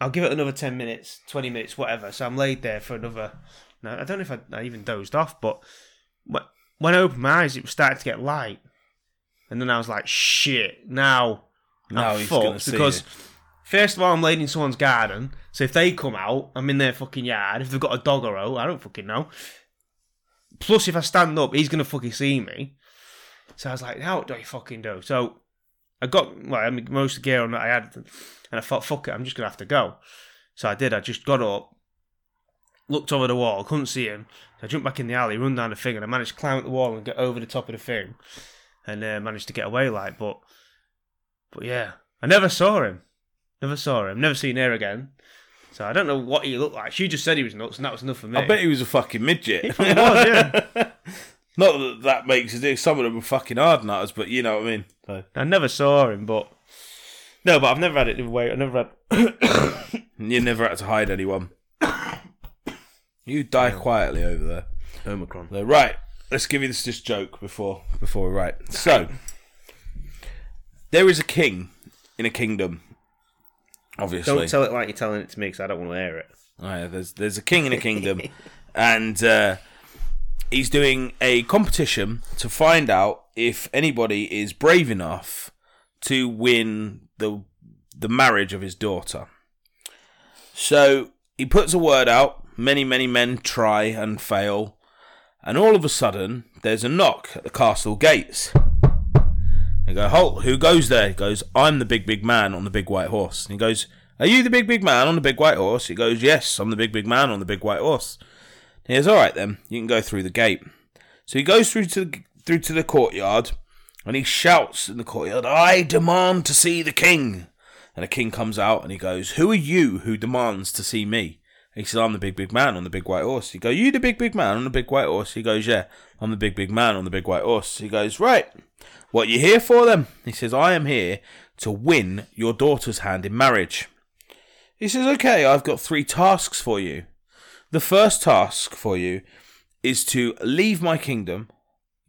S4: I'll give it another ten minutes, twenty minutes, whatever. So I'm laid there for another. No, I don't know if I, I even dozed off, but wh- when I opened my eyes, it was starting to get light, and then I was like, shit, now.
S5: Now
S4: I'm
S5: he's gonna
S4: fucked
S5: see
S4: because
S5: you.
S4: First of all, I'm laid in someone's garden. So if they come out, I'm in their fucking yard. If they've got a dog or a, I don't fucking know. Plus, if I stand up, he's gonna fucking see me. So I was like, "How do I fucking do?" So I got well, I mean, most of the gear on that I had, and I thought, "Fuck it, I'm just gonna have to go." So I did. I just got up, looked over the wall, couldn't see him. So I jumped back in the alley, run down the thing, and I managed to climb up the wall and get over the top of the thing, and uh, managed to get away. Like, but, but yeah, I never saw him. Never saw him. Never seen her again. So I don't know what he looked like. She just said he was nuts, and that was enough for me.
S5: I bet he was a fucking midget.
S4: He fucking was, yeah.
S5: Not that that makes it. Some of them are fucking hard nutters, but you know what I mean. So,
S4: I never saw him, but no, but I've never had it the other way. I never had.
S5: you never had to hide anyone. You die quietly over there.
S4: Omicron.
S5: So, right, let's give you this just joke before before we write. So, there is a king in a kingdom. Obviously,
S4: Don't tell it like you're telling it to me because I don't want to hear it.
S5: Oh, yeah, there's there's a king in a kingdom, and uh, he's doing a competition to find out if anybody is brave enough to win the the marriage of his daughter. So he puts a word out. Many many men try and fail, and all of a sudden there's a knock at the castle gates. They go, halt, who goes there? He goes, I'm the big, big man on the big white horse. And he goes, Are you the big, big man on the big white horse? He goes, Yes, I'm the big, big man on the big white horse. He goes, All right then, you can go through the gate. So he goes through to the, through to the courtyard and he shouts in the courtyard, I demand to see the king. And the king comes out and he goes, Who are you who demands to see me? He says, I'm the big, big man on the big white horse. He goes, You the big, big man on the big white horse? He goes, Yeah, I'm the big, big man on the big white horse. He goes, Right. What you here for then? He says, I am here to win your daughter's hand in marriage. He says, Okay, I've got three tasks for you. The first task for you is to leave my kingdom,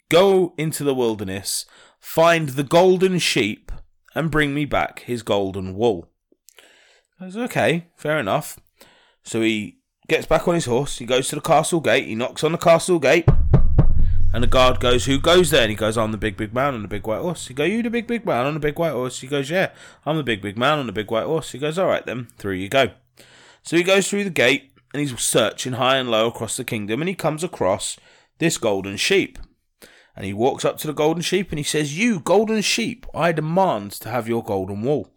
S5: go into the wilderness, find the golden sheep, and bring me back his golden wool. I goes, okay, fair enough. So he gets back on his horse, he goes to the castle gate, he knocks on the castle gate, and the guard goes, Who goes there? And he goes, I'm the big, big man on the big white horse. He goes, You the big, big man on the big white horse? He goes, Yeah, I'm the big, big man on the big white horse. He goes, All right then, through you go. So he goes through the gate and he's searching high and low across the kingdom and he comes across this golden sheep. And he walks up to the golden sheep and he says, You, golden sheep, I demand to have your golden wool.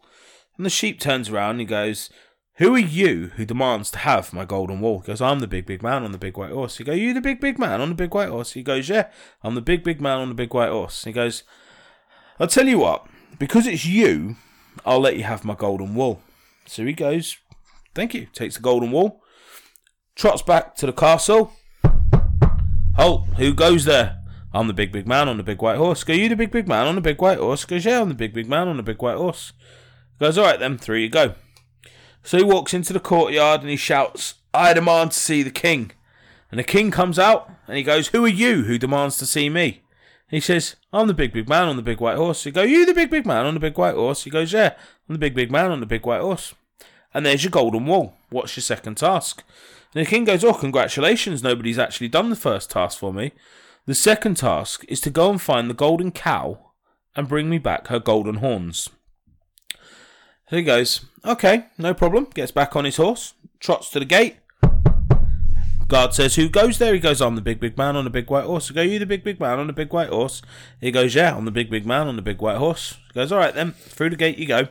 S5: And the sheep turns around and he goes, Who are you who demands to have my golden wool? He goes, I'm the big, big man on the big white horse. He goes, You the big, big man on the big white horse? He goes, Yeah, I'm the big, big man on the big white horse. He goes, I'll tell you what, because it's you, I'll let you have my golden wool. So he goes, Thank you. Takes the golden wool, trots back to the castle. Halt, who goes there? I'm the big, big man on the big white horse. Go, you the big, big man on the big white horse? Goes, yeah, I'm the big, big man on the big white horse. Goes, all right then, through you go. So he walks into the courtyard and he shouts, I demand to see the king. And the king comes out and he goes, Who are you who demands to see me? He says, I'm the big, big man on the big white horse. He goes, You the big, big man on the big white horse? He goes, Yeah, I'm the big, big man on the big white horse. And there's your golden wall. What's your second task? And the king goes, Oh, congratulations, nobody's actually done the first task for me. The second task is to go and find the golden cow and bring me back her golden horns. He goes, Okay, no problem. Gets back on his horse, trots to the gate. Guard says, Who goes there? He goes, I'm the big, big man on the big white horse. I go, You the big, big man on the big white horse? He goes, Yeah, I'm the big, big man on the big white horse. He goes, All right then, through the gate you go.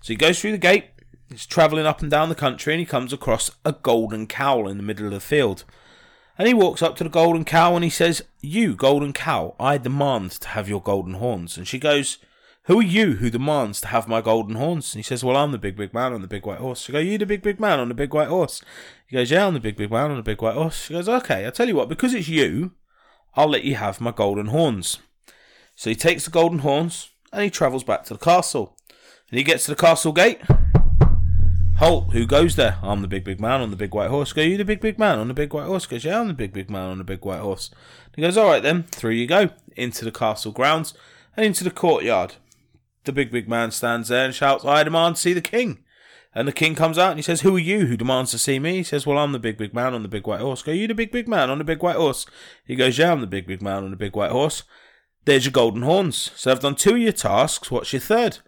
S5: So he goes through the gate, he's travelling up and down the country, and he comes across a golden cow in the middle of the field. And he walks up to the golden cow and he says, You, golden cow, I demand to have your golden horns. And she goes, Who are you who demands to have my golden horns? And he says, Well, I'm the big, big man on the big white horse. She goes, You the big, big man on the big white horse? He goes, Yeah, I'm the big, big man on the big white horse. She goes, Okay, I'll tell you what, because it's you, I'll let you have my golden horns. So he takes the golden horns and he travels back to the castle. And he gets to the castle gate. Halt, who goes there? I'm the big, big man on the big white horse. Go, you the big, big man on the big white horse? Goes, yeah, I'm the big, big man on the big white horse. He goes, all right then, through you go, into the castle grounds and into the courtyard. The big, big man stands there and shouts, I demand to see the king. And the king comes out and he says, Who are you who demands to see me? He says, Well, I'm the big, big man on the big white horse. Go, you the big, big man on the big white horse? He goes, Yeah, I'm the big, big man on the big white horse. There's your golden horns. So I've done two of your tasks. What's your third?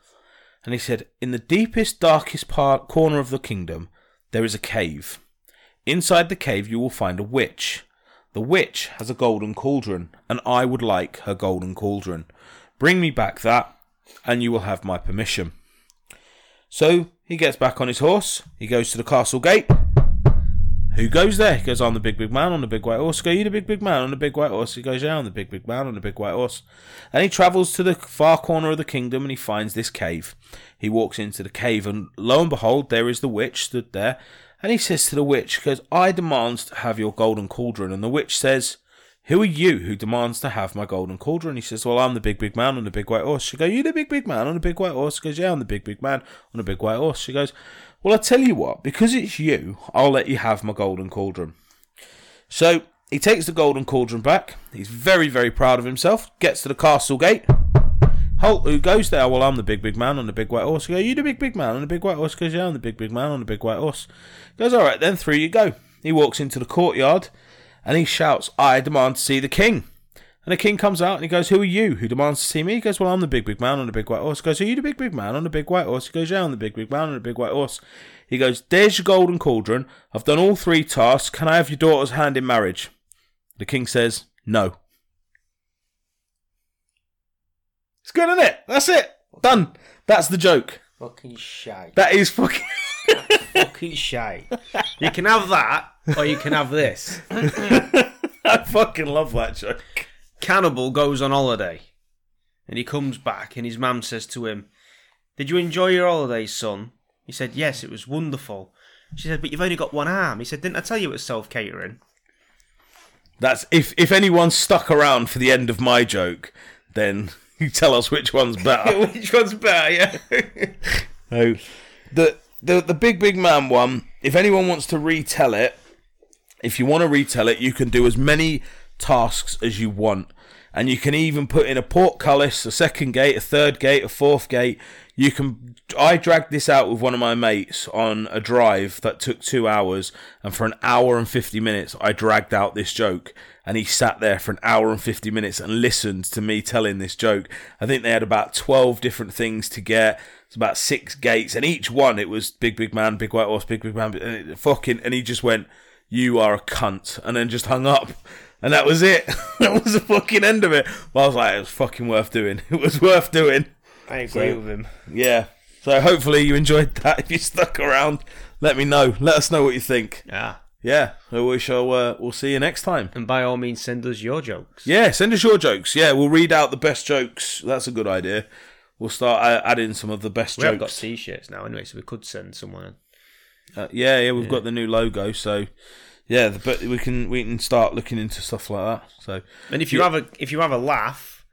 S5: And he said, In the deepest, darkest part corner of the kingdom, there is a cave. Inside the cave, you will find a witch. The witch has a golden cauldron, and I would like her golden cauldron. Bring me back that, and you will have my permission. So he gets back on his horse. He goes to the castle gate. Who goes there? He goes, I'm the big, big man on the big white horse. Go, you the big, big man on the big white horse? He goes, yeah, I'm the big, big man on the big white horse. And he travels to the far corner of the kingdom and he finds this cave. He walks into the cave and lo and behold, there is the witch stood there. And he says to the witch, goes, I demand to have your golden cauldron. And the witch says, Who are you who demands to have my golden cauldron? He says, Well, I'm the big, big man on the big white horse. She goes, You the big, big man on the big white horse? He goes, Yeah, I'm the big, big man on the big white horse. She goes, Well, I tell you what, because it's you, I'll let you have my golden cauldron. So he takes the golden cauldron back. He's very, very proud of himself. Gets to the castle gate. Halt, who goes there? Well, I'm the big, big man on the big white horse. He goes, You the big, big man on the big white horse? He goes, Yeah, I'm the big, big man on the big white horse. He goes, All right, then, through you go. He walks into the courtyard and he shouts, I demand to see the king. And the king comes out and he goes, Who are you who demands to see me? He goes, Well, I'm the big, big man on the big white horse. He goes, Are you the big, big man on the big white horse? He goes, Yeah, I'm the big, big man on the big white horse. He goes, There's your golden cauldron. I've done all three tasks. Can I have your daughter's hand in marriage? The king says, No. It's good, isn't it? That's it. Done. That's the joke.
S6: Fucking shite.
S5: That is fucking.
S6: Fucking shite. You can have that, or you can have this.
S5: I fucking love that joke.
S4: Cannibal goes on holiday and he comes back and his mum says to him, Did you enjoy your holidays, son? He said, Yes, it was wonderful. She said, But you've only got one arm. He said, Didn't I tell you it was self catering?
S5: That's if if anyone's stuck around for the end of my joke, then you tell us which one's better.
S4: Which one's better, yeah?
S5: So the the the big big man one. If anyone wants to retell it, if you want to retell it, you can do as many tasks as you want, and you can even put in a portcullis, a second gate, a third gate, a fourth gate. You can. I dragged this out with one of my mates on a drive that took two hours, and for an hour and fifty minutes, I dragged out this joke, and he sat there for an hour and fifty minutes and listened to me telling this joke. I think they had about twelve different things to get. It's about six gates, and each one it was big, big man, big white horse, big, big man, and it- fucking, and he just went, "You are a cunt," and then just hung up. And that was it. that was the fucking end of it. But I was like, it was fucking worth doing. It was worth doing.
S4: I agree with him.
S5: Yeah. So hopefully you enjoyed that. If you stuck around, let me know. Let us know what you think.
S4: Yeah.
S5: Yeah. So we shall. Uh, we'll see you next time.
S4: And by all means, send us your jokes.
S5: Yeah. Send us your jokes. Yeah. We'll read out the best jokes. That's a good idea. We'll start uh, adding some of the best
S4: We haven't got
S5: jokes.
S4: t-shirts now, anyway, so we could send someone.
S5: Uh, yeah. Yeah. We've got the new logo. So yeah. the- But we can we can start looking into stuff like that. So
S4: And if you have a if you have a laugh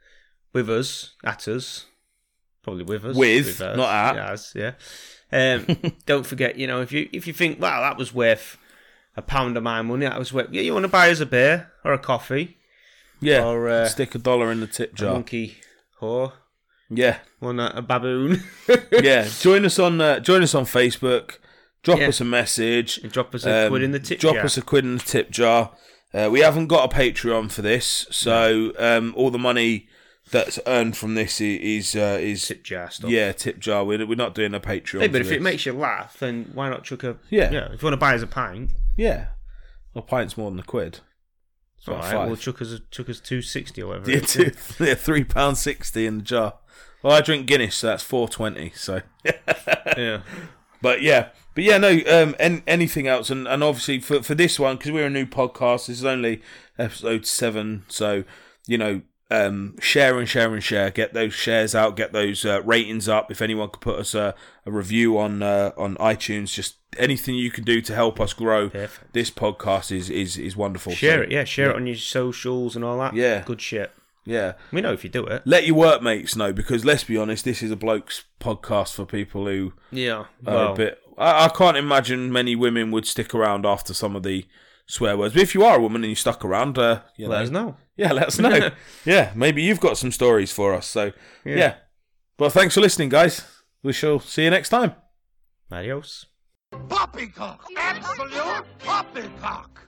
S4: with us at us, probably with us,
S5: With,
S4: us,
S5: not at.
S4: yeah. Um, don't forget, you know, if you if you think, wow, that was worth a pound of my money, that was worth. Yeah, you want to buy us a beer or a coffee,
S5: yeah.
S4: Or, uh,
S5: stick a dollar in the tip jar.
S4: monkey whore,
S5: Yeah.
S4: one a, a baboon.
S5: yeah, join us on uh, join us on Facebook. Drop
S4: Yeah.
S5: us a message.
S4: And drop us a quid in the tip
S5: Drop
S4: jar.
S5: us a quid in the tip jar. Uh, we haven't got a Patreon for this, so um, all the money that's earned from this i- is uh, is
S4: Tip jar stuff.
S5: yeah tip jar. We're, we're not doing a Patreon.
S4: Hey, but
S5: for
S4: if
S5: this.
S4: it makes you laugh, then why not chuck a
S5: Yeah.
S4: Yeah, if you want to buy us a pint,
S5: yeah, a pint's more than a quid. It's
S4: all
S5: not
S4: right,
S5: five.
S4: well, chuck us a, chuck us two sixty or whatever.
S5: yeah,
S4: it is.
S5: two, yeah, three pound sixty in the jar. Well, I drink Guinness, so that's four twenty. So.
S4: yeah.
S5: But yeah, but yeah, no. Um, and anything else, and, and obviously for for this one because we're a new podcast, this is only episode seven, so you know, um, share and share and share. Get those shares out, get those uh, ratings up. If anyone could put us a, a review on uh, on iTunes, just anything you can do to help us grow
S4: Perfect.
S5: this podcast is is is wonderful.
S4: Share
S5: So,
S4: it, yeah. Share it on your socials and all that.
S5: Yeah.
S4: good shit.
S5: Yeah.
S4: We know if you do it.
S5: Let your workmates know because let's be honest, this is a blokes podcast for people who
S4: Yeah.
S5: are
S4: Well,
S5: a bit. I, I can't imagine many women would stick around after some of the swear words. But if you are a woman and you stuck around, uh, you
S4: let
S5: know,
S4: us know.
S5: Yeah, let us know. yeah, maybe you've got some stories for us. So yeah.
S4: Yeah.
S5: Well, thanks for listening, guys. We shall see you next time.
S4: Adios.
S7: Poppycock! Absolute poppycock!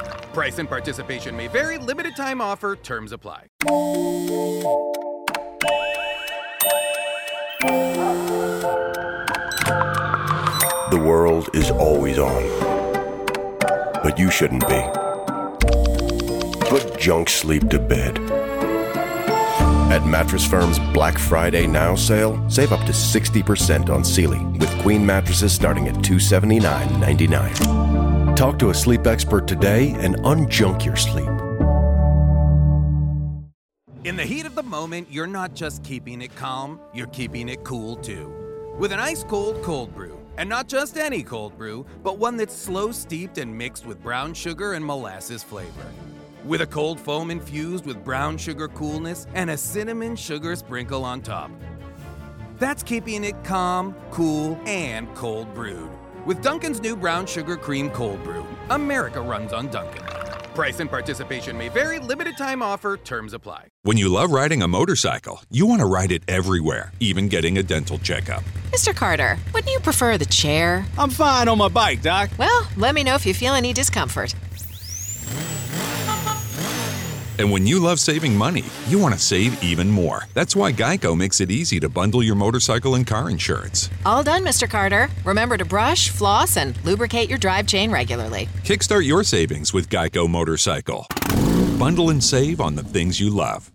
S8: Price and participation may vary, limited time offer, terms apply.
S9: The world is always on. But you shouldn't be. Put junk sleep to bed. At Mattress Firm's Black Friday Now sale, save up to 60% on Sealy with queen mattresses starting at $279.99. Talk to a sleep expert today and unjunk your sleep.
S8: In the heat of the moment, you're not just keeping it calm, you're keeping it cool too. With an ice cold cold brew. And not just any cold brew, but one that's slow steeped and mixed with brown sugar and molasses flavor. With a cold foam infused with brown sugar coolness and a cinnamon sugar sprinkle on top. That's keeping it calm, cool, and cold brewed. With Dunkin's new brown sugar cream cold brew, America runs on Duncan. Price and participation may vary, limited time offer, terms apply.
S10: When you love riding a motorcycle, you want to ride it everywhere, even getting a dental checkup.
S11: Mr. Carter, wouldn't you prefer the chair?
S12: I'm fine on my bike, Doc.
S11: Well, let me know if you feel any discomfort.
S10: And when you love saving money, you want to save even more. That's why Geico makes it easy to bundle your motorcycle and car insurance.
S11: All done, Mr. Carter. Remember to brush, floss, and lubricate your drive chain regularly.
S10: Kickstart your savings with Geico Motorcycle. Bundle and save on the things you love.